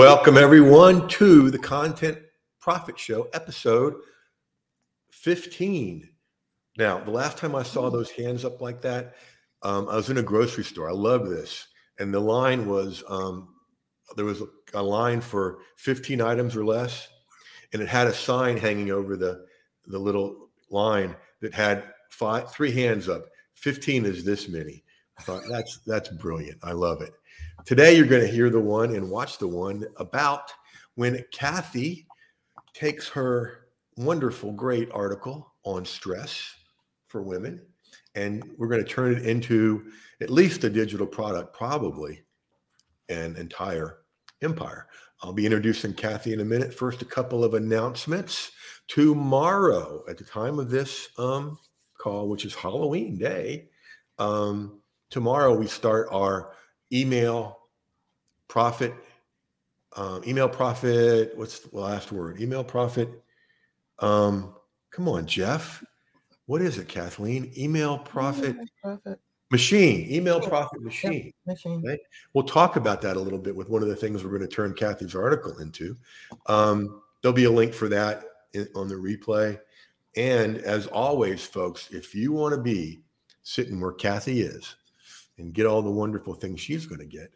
Welcome, everyone, to the Content Profit Show, episode 15. Now, the last time I saw those hands up like that, um, I was in a grocery store. I love this. And the line was um, there was a, line for 15 items or less, and it had a sign hanging over the, the little line that had five, three hands up. 15 is this many. Thought that's that's brilliant. I love it. Today, you're going to hear the one and watch the one about when Kathy takes her wonderful, great article on stress for women, and we're going to turn it into at least a digital product, probably an entire empire. I'll be introducing Kathy in a minute. First, a couple of announcements. Tomorrow, at the time of this um, call, which is Halloween Day, um, tomorrow we start our email profit, um, email profit. What's the last word? Email profit. Um, come on, Jeff. What is it, Kathleen? Email profit, profit. machine. Email profit machine. machine. Right? We'll talk about that a little bit with one of the things we're going to turn Kathy's article into. Um, there'll be a link for that in, on the replay. And as always, folks, if you want to be sitting where Kathy is and get all the wonderful things she's going to get,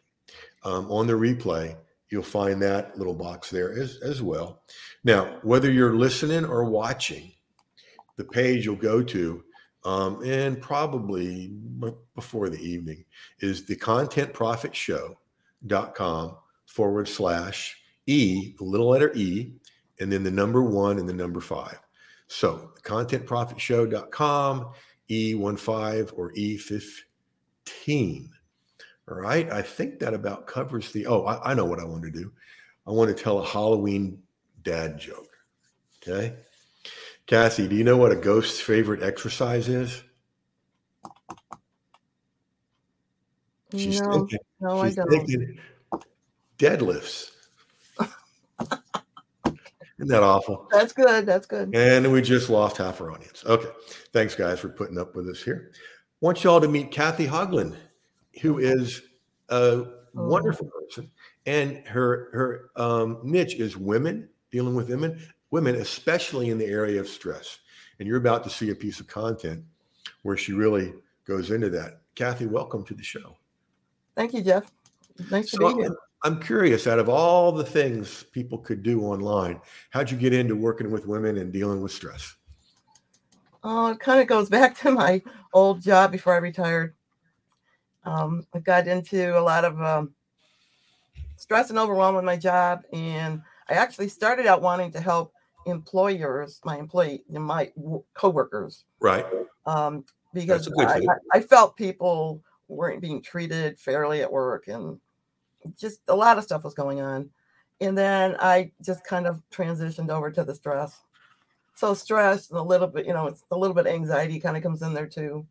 um, on the replay, you'll find that little box there as, as well. Now, whether you're listening or watching, the page you'll go to, um, and probably before the evening, is the contentprofitshow.com forward slash E, the little letter E, and then the number one and the number five. So contentprofitshow.com, E15 or E15. All right. I think that about covers the. Oh, I, I know what I want to do. I want to tell a Halloween dad joke. Okay. Kathy, do you know what a ghost's favorite exercise is? She's no, thinking, no, she's I don't. Thinking deadlifts. Isn't that awful? That's good. That's good. And we just lost half our audience. Okay. Thanks, guys, for putting up with us here. I want y'all to meet Kathy Hoagland who is a oh. wonderful person, and her her um, niche is women dealing with women, women especially in the area of stress. And you're about to see a piece of content where she really goes into that. Kathy, welcome to the show. Thank you, Jeff. Nice so to be here. I'm curious, out of all the things people could do online, how'd you get into working with women and dealing with stress? Oh, it kind of goes back to my old job before I retired. Um, I got into a lot of um, stress and overwhelm with my job, and I actually started out wanting to help employers, my employee, my coworkers, right? Um, because I, I, felt people weren't being treated fairly at work, and just a lot of stuff was going on. And then I just kind of transitioned over to the stress. So stress and a little bit, you know, it's a little bit anxiety kind of comes in there too.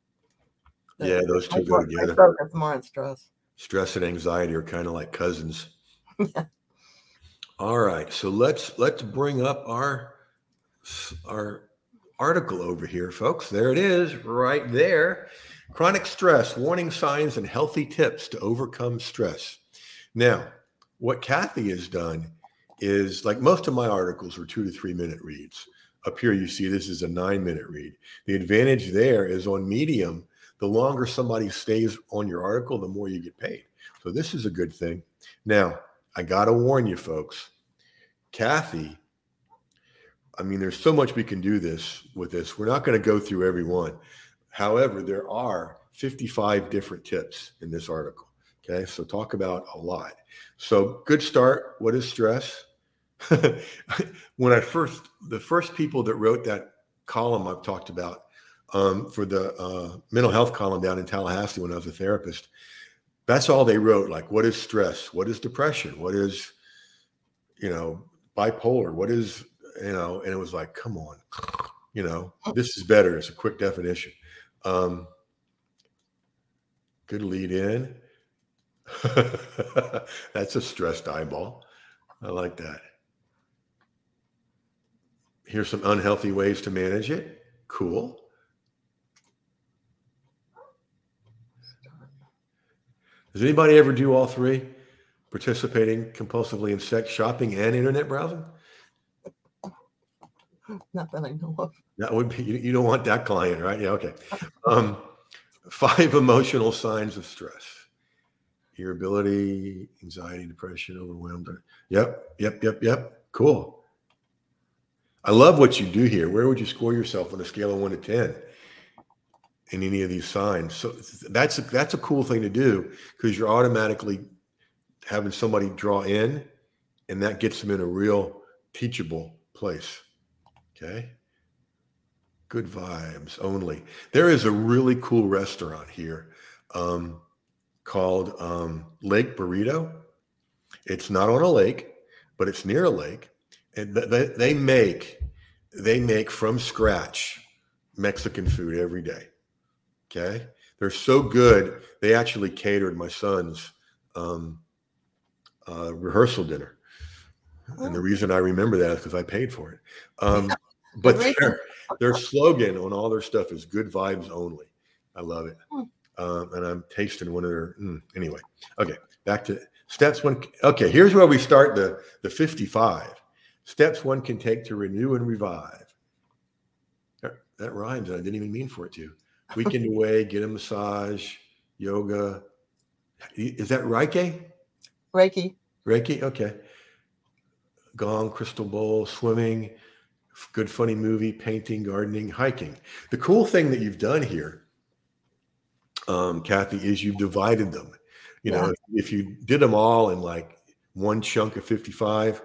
Yeah, those two I go together. Focus more on stress. Stress and anxiety are kind of like cousins. yeah. All right, so let's let's bring up our our article over here, folks. There it is, right there. Chronic stress, warning signs and healthy tips to overcome stress. Now, what Kathy has done is like most of my articles are two to three minute reads. Up here, you see this is a nine minute read. The advantage there is on Medium, the longer somebody stays on your article, the more you get paid. So this is a good thing. Now, I got to warn you folks. Kathy, I mean, there's so much we can do this with this. We're not going to go through every one. However, there are 55 different tips in this article. Okay, so talk about a lot. So, good start. What is stress? when I first, the first people that wrote that column I've talked about um, for the uh, mental health column down in Tallahassee when I was a therapist. That's all they wrote. Like, what is stress? What is depression? What is, you know, bipolar? What is, you know? And it was like, come on, you know, this is better. It's a quick definition. Um, good lead in. That's a stressed eyeball. I like that. Here's some unhealthy ways to manage it. Cool. Does anybody ever do all three? participating compulsively in sex shopping and internet browsing? Not that I know of. That would be, you, you don't want that client, right? Yeah, okay. Um, five emotional signs of stress irritability, anxiety, depression, overwhelmed. Yep, yep, yep, yep. Cool. I love what you do here. Where would you score yourself on a scale of one to 10 in any of these signs? So that's a, that's a cool thing to do because you're automatically having somebody draw in and that gets them in a real teachable place. Okay. Good vibes only. There is a really cool restaurant here um, called um, Lake Burrito. It's not on a lake, but it's near a lake, they, they make they make from scratch Mexican food every day. Okay, they're so good. They actually catered my son's um, uh, rehearsal dinner, and the reason I remember that is because I paid for it. Um, but their, their slogan on all their stuff is "Good vibes only." I love it. Hmm. Um, and I'm tasting one of their. Mm, anyway, okay, back to steps one. Okay, here's where we start the the 55 steps one can take to renew and revive. That, that rhymes, and I didn't even mean for it to. Weekend away, get a massage, yoga. Is that Reiki? Reiki. Reiki. Okay. Gong, crystal bowl, swimming, good funny movie, painting, gardening, hiking. The cool thing that you've done here um, Kathy, is you've divided them. You yeah. know, if, if, you did them all in like one chunk of 55,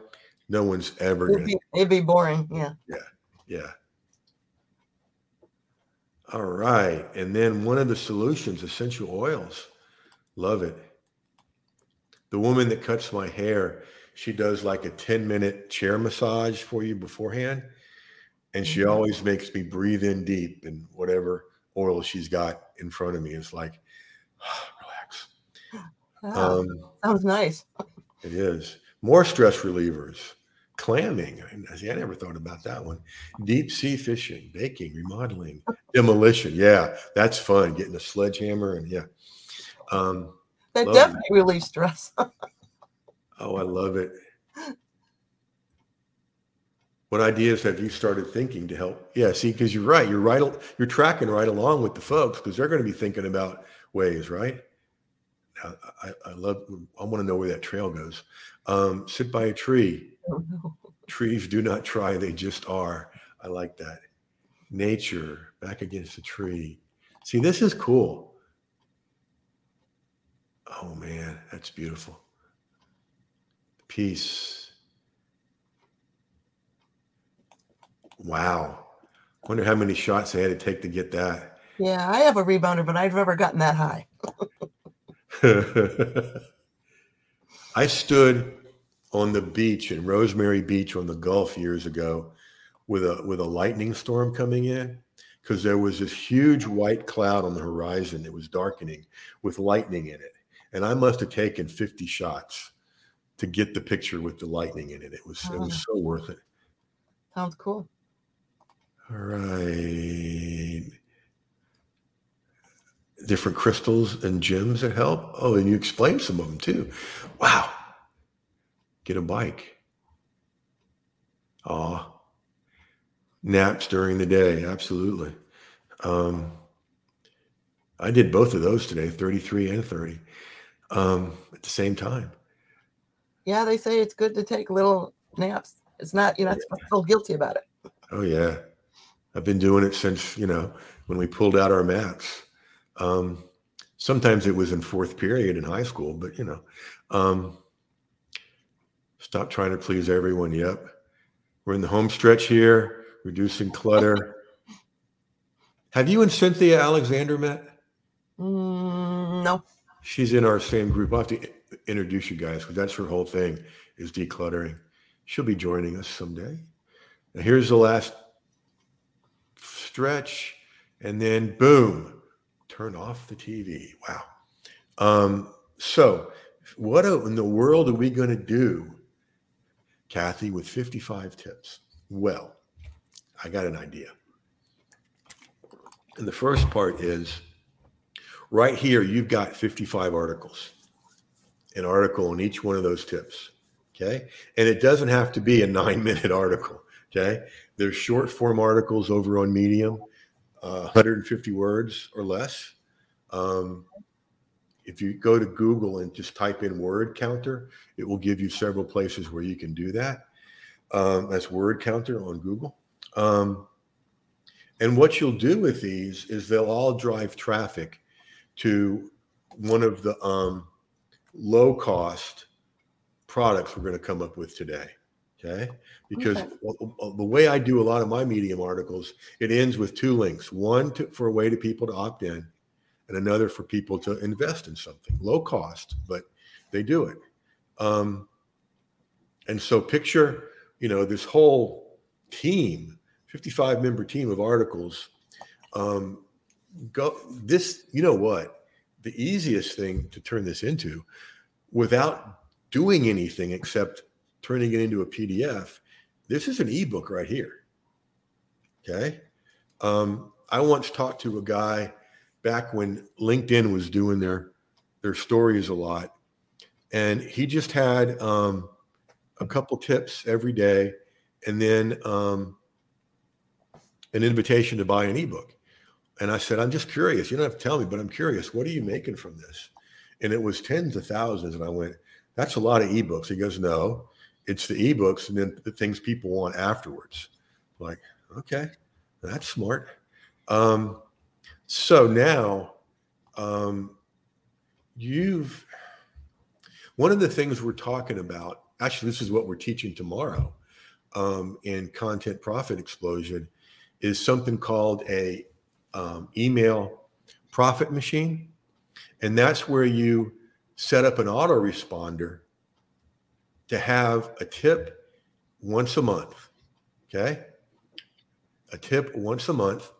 no one's ever it'd, be, it'd be boring. Yeah. Yeah. Yeah. All right. And then one of the solutions, essential oils. Love it. The woman that cuts my hair, she does like a 10 minute chair massage for you beforehand. And she mm-hmm. always makes me breathe in deep and whatever oil she's got in front of me. It's like, relax. um, sounds nice. It is. More stress relievers. Clamming. I, see, I never thought about that one. Deep sea fishing, baking, remodeling, demolition. Yeah, that's fun. Getting a sledgehammer and yeah. Um, that definitely it. relieves stress. oh, I love it. What ideas have you started thinking to help? Yeah, see, because you're right. You're right. You're tracking right along with the folks because they're going to be thinking about ways, right? I, I love. I want to know where that trail goes. Um, sit by a tree. Oh, no. Trees do not try; they just are. I like that. Nature back against the tree. See, this is cool. Oh man, that's beautiful. Peace Wow. Wonder how many shots they had to take to get that. Yeah, I have a rebounder, but I've never gotten that high. I stood on the beach in Rosemary Beach on the Gulf years ago with a with a lightning storm coming in because there was this huge white cloud on the horizon. It was darkening with lightning in it. And I must have taken 50 shots to get the picture with the lightning in it. It was oh. it was ah. so worth it. Sounds cool. All right. Different crystals and gems that help. Oh, and you explained some of them too. Wow. Get a bike. Aw. Naps during the day. Absolutely. Um, I did both of those today, 33 and 30, um, at the same time. Yeah, they say it's good to take little naps. It's not, you're not yeah. supposed to feel guilty about it. Oh, yeah. I've been doing it since, you know, when we pulled out our mats. Um, sometimes it was in fourth period in high school, but, you know, um, stop trying to please everyone. Yep. We're in the home stretch here, reducing clutter. Have you and Cynthia Alexander met? Mm, no. She's in our same group. I'll have to introduce you guys because that's her whole thing is decluttering. She'll be joining us someday. Now here's the last stretch, and then boom, turn off the TV. Wow. Um, so, what in the world are we going to do, Kathy, with 55 tips? Well, I got an idea. And the first part is right here, you've got 55 articles. an article on each one of those tips. Okay. And it doesn't have to be a nine minute article. Okay. There's short form articles over on Medium, uh, 150 words or less. Um, if you go to Google and just type in word counter, it will give you several places where you can do that. Um, that's word counter on Google. Um, and what you'll do with these is they'll all drive traffic to one of the um, low cost products we're going to come up with today. Okay. Because okay. the way I do a lot of my Medium articles, it ends with two links one to, for a way to people to opt in, and another for people to invest in something low cost, but they do it. Um, and so picture, you know, this whole team, 55 member team of articles. Um, go this, you know what? The easiest thing to turn this into without doing anything except turning it into a PDF. This is an ebook right here. Okay. Um, I once talked to a guy back when LinkedIn was doing their their stories a lot, and he just had um, a couple tips every day, and then um, an invitation to buy an ebook. And I said, I'm just curious. You don't have to tell me, but I'm curious. What are you making from this? And it was tens of thousands. And I went, that's a lot of ebooks. He goes, no, it's the ebooks and then the things people want afterwards. Like, okay, that's smart. Um, so now um, you've, one of the things we're talking about, actually, this is what we're teaching tomorrow um, in Content Profit Explosion, is something called a um, email profit machine. And that's where you set up an autoresponder to have a tip once a month. Okay. A tip once a month.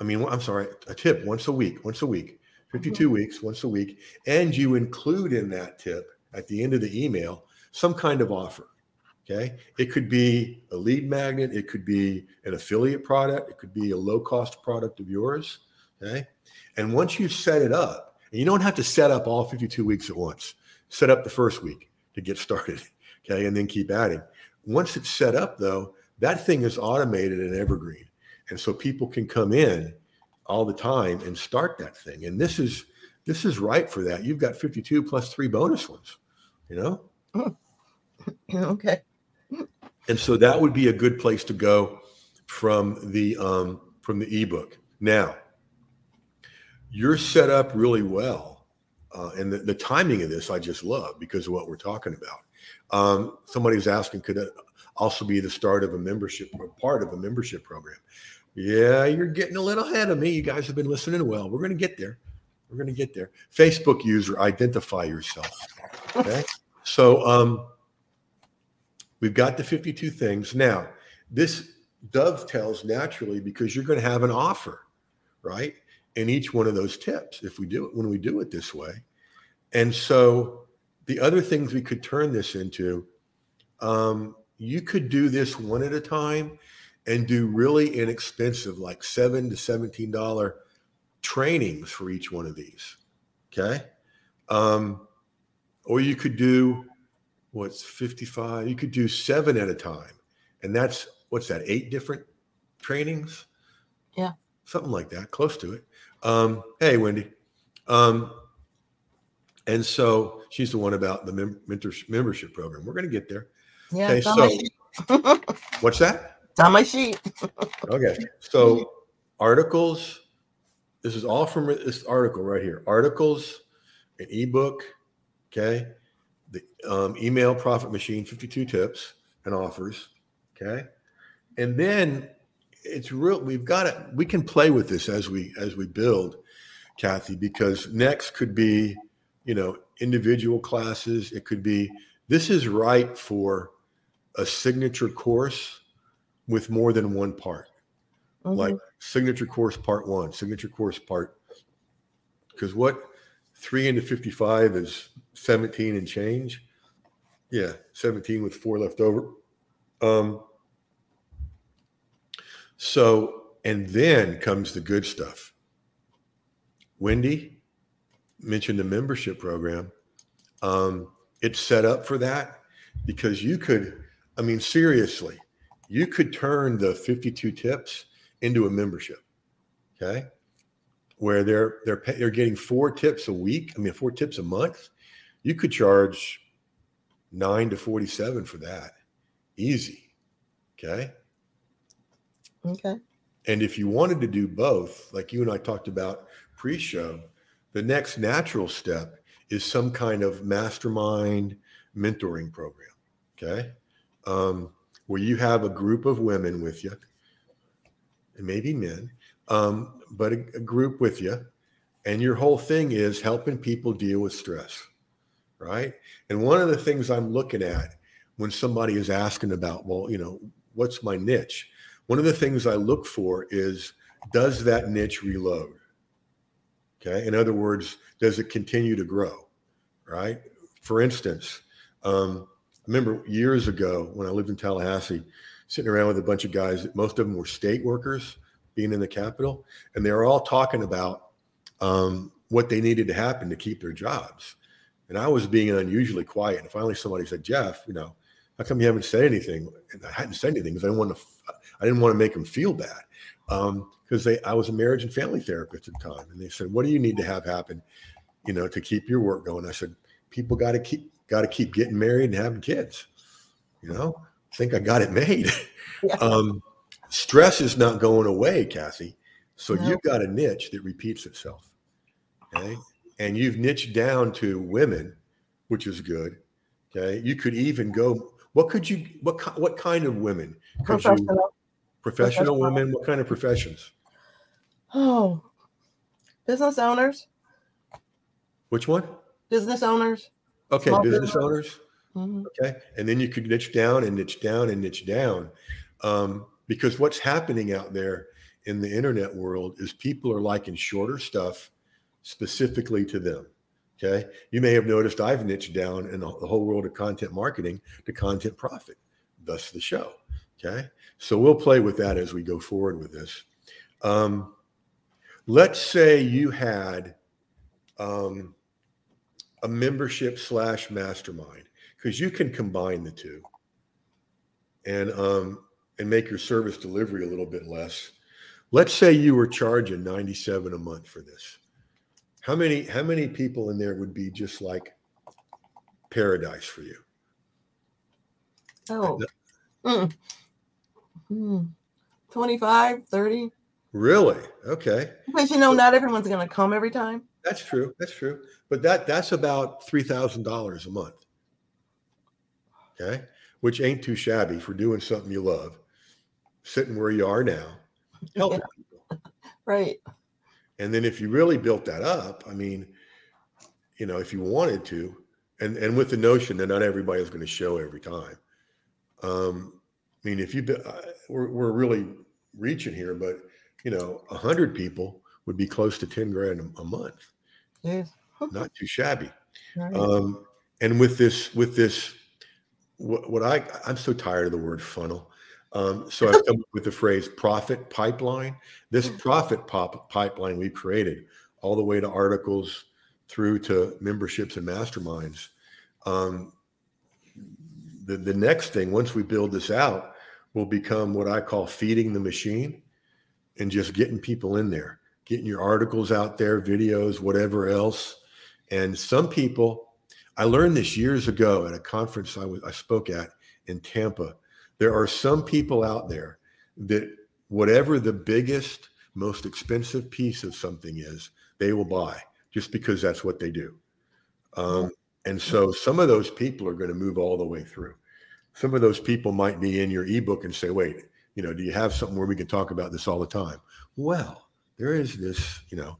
I mean, I'm sorry, a tip once a week, once a week, 52 mm-hmm. weeks, once a week. And you include in that tip at the end of the email some kind of offer. Okay. It could be a lead magnet, it could be an affiliate product, it could be a low cost product of yours. Okay. And once you set it up, and you don't have to set up all 52 weeks at once. Set up the first week to get started, okay, and then keep adding. Once it's set up, though, that thing is automated and evergreen, and so people can come in all the time and start that thing. And this is this is right for that. You've got 52 plus three bonus ones, you know. okay. And so that would be a good place to go from the um, from the ebook. Now, you're set up really well. Uh, and the, the, timing of this, I just love because of what we're talking about. Um, somebody was asking, could it also be the start of a membership or part of a membership program? Yeah, you're getting a little ahead of me. You guys have been listening well. We're going to get there. We're going to get there. Facebook user, identify yourself. Okay. so um, we've got the 52 things. Now, this dovetails naturally because you're going to have an offer, right? in each one of those tips if we do it when we do it this way. And so the other things we could turn this into, um, you could do this one at a time and do really inexpensive, like seven to seventeen dollar trainings for each one of these. Okay. Um, or you could do what's 55, you could do seven at a time. And that's what's that, eight different trainings? Yeah. Something like that, close to it. Um, hey, Wendy. Um, and so she's the one about the mem- membership program. We're going to get there. Yeah. Okay, so what's that? It's on my sheet. okay. So articles. This is all from this article right here. Articles, an ebook. Okay. The um, email profit machine, 52 tips and offers. Okay. And then it's real we've got it we can play with this as we as we build kathy because next could be you know individual classes it could be this is right for a signature course with more than one part mm-hmm. like signature course part one signature course part because what three into 55 is 17 and change yeah 17 with four left over um so, and then comes the good stuff. Wendy mentioned the membership program. Um, it's set up for that because you could, I mean, seriously, you could turn the 52 tips into a membership. Okay. Where they're they're they're getting four tips a week. I mean, four tips a month. You could charge nine to 47 for that. Easy. Okay. Okay. And if you wanted to do both, like you and I talked about pre-show, the next natural step is some kind of mastermind mentoring program. Okay. Um, where you have a group of women with you, and maybe men, um, but a, a group with you. And your whole thing is helping people deal with stress. Right. And one of the things I'm looking at when somebody is asking about, well, you know, what's my niche? One of the things I look for is does that niche reload? Okay. In other words, does it continue to grow? Right. For instance, um, I remember years ago when I lived in Tallahassee, sitting around with a bunch of guys, most of them were state workers being in the Capitol, and they were all talking about um, what they needed to happen to keep their jobs. And I was being unusually quiet. And finally, somebody said, Jeff, you know, how come you haven't said anything? And I hadn't said anything because I didn't want to. I didn't want to make them feel bad because um, I was a marriage and family therapist at the time, and they said, "What do you need to have happen, you know, to keep your work going?" I said, "People got to keep got to keep getting married and having kids." You know, I think I got it made. Yeah. um, stress is not going away, Kathy. So no. you've got a niche that repeats itself. Okay. And you've niched down to women, which is good. Okay. You could even go what could you what what kind of women? Professional. You, professional, professional women. What kind of professions? Oh, business owners. Which one? Business owners. Okay, business, business, owners. Mm-hmm. Okay, and then you could niche down and niche down and niche down, um, because what's happening out there in the internet world is people are liking shorter stuff specifically to them. Okay. You may have noticed I've niched down in the whole world of content marketing to content profit, thus the show. Okay. So we'll play with that as we go forward with this. Um, let's say you had um, a membership slash mastermind because you can combine the two and um, and make your service delivery a little bit less. Let's say you were charging 97 a month for this. How many how many people in there would be just like paradise for you? Oh. Mm. Mm. 25, 30. Really? Okay. Because you know, not everyone's going to come every time. That's true. That's true. But that that's about three thousand dollars a month. Okay, which ain't too shabby for doing something you love, sitting where you are now, helping yeah. people. Right. And then if you really built that up, I mean, you know, if you wanted to, and and with the notion that not everybody is going to show every time. Um, I mean, if you uh, we're we're really reaching here, but you know, a hundred people would be close to ten grand a, a month. Yes, not too shabby. Right. Um, and with this, with this, what, what I I'm so tired of the word funnel. Um, so I've come up with the phrase profit pipeline. This mm. profit pop pipeline we created all the way to articles through to memberships and masterminds. Um, the, the next thing, once we build this out, will become what I call feeding the machine and just getting people in there, getting your articles out there, videos, whatever else. And some people, I learned this years ago at a conference I, spoke at in Tampa there are some people out there that whatever the biggest, most expensive piece of something is, they will buy just because that's what they do. Um, and so some of those people are going to move all the way through. Some of those people might be in your ebook and say, wait, you know, do you have something where we can talk about this all the time? Well, there is this, you know,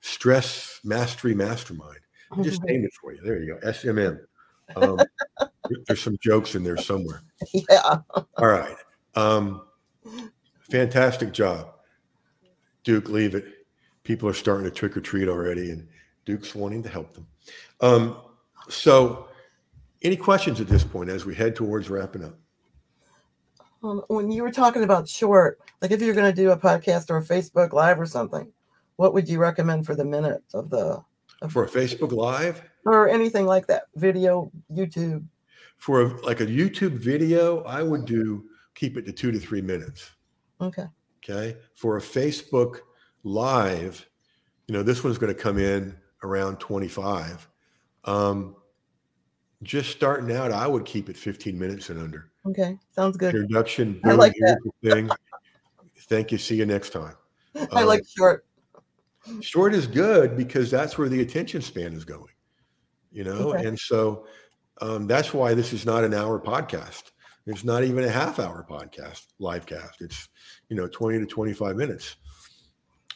stress mastery mastermind. I just named it for you. There you go. SMM. Um, there's some jokes in there somewhere. Yeah. All right. Um, fantastic job, Duke. Leave it. People are starting to trick or treat already, and Duke's wanting to help them. Um, so, any questions at this point as we head towards wrapping up? Um, when you were talking about short, like if you're going to do a podcast or a Facebook Live or something, what would you recommend for the minute of the For a Facebook Live? Or anything like that, video, YouTube. For a, like a YouTube video, I would do keep it to two to three minutes. Okay. Okay. For a Facebook Live, you know, this one's going to come in around 25. Um, just starting out, I would keep it 15 minutes and under. Okay. Sounds good. Introduction. I like that. Thing. Thank you. See you next time. I like short. Short is good because that's where the attention span is going, you know? Okay. And so um, that's why this is not an hour podcast. It's not even a half hour podcast, live cast. It's, you know, 20 to 25 minutes.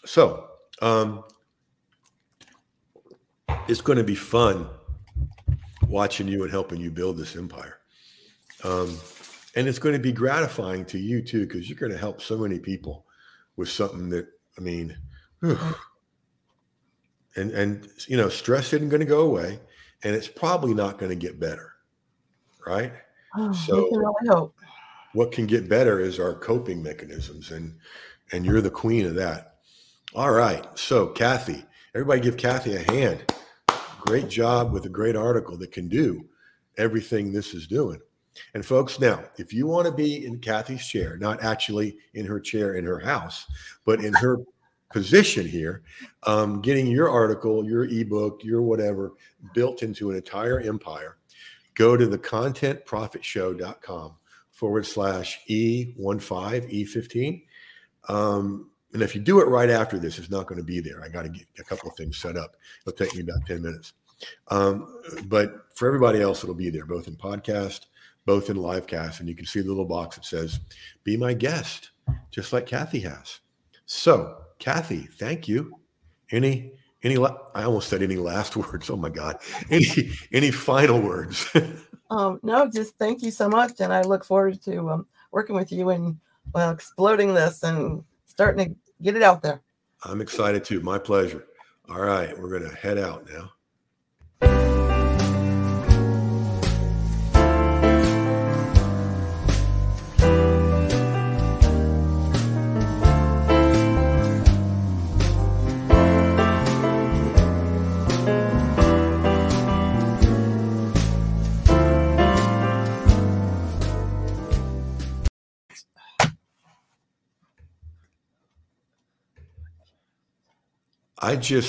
So um, it's going to be fun watching you and helping you build this empire. Um, and it's going to be gratifying to you too, because you're going to help so many people with something that, I mean, whew. and, and, you know, stress isn't going to go away and it's probably not going to get better. Right. Oh, So- what can get better is our coping mechanisms and and you're the queen of that all right so kathy everybody give kathy a hand great job with a great article that can do everything this is doing and folks now if you want to be in kathy's chair not actually in her chair in her house but in her position here um, getting your article your ebook your whatever built into an entire empire go to the contentprofitshow.com forward slash E15, E15. Um, and if you do it right after this, it's not going to be there. I got to get a couple of things set up. It'll take me about 10 minutes. Um, but for everybody else, it'll be there, both in podcast, both in live cast. And you can see the little box that says, be my guest, just like Kathy has. So, Kathy, thank you. Any, any, la- I almost said any last words. Oh my God. Any, any final words? Um, no, just thank you so much. And I look forward to um, working with you and well, exploding this and starting to get it out there. I'm excited too. My pleasure. All right, we're going to head out now. I just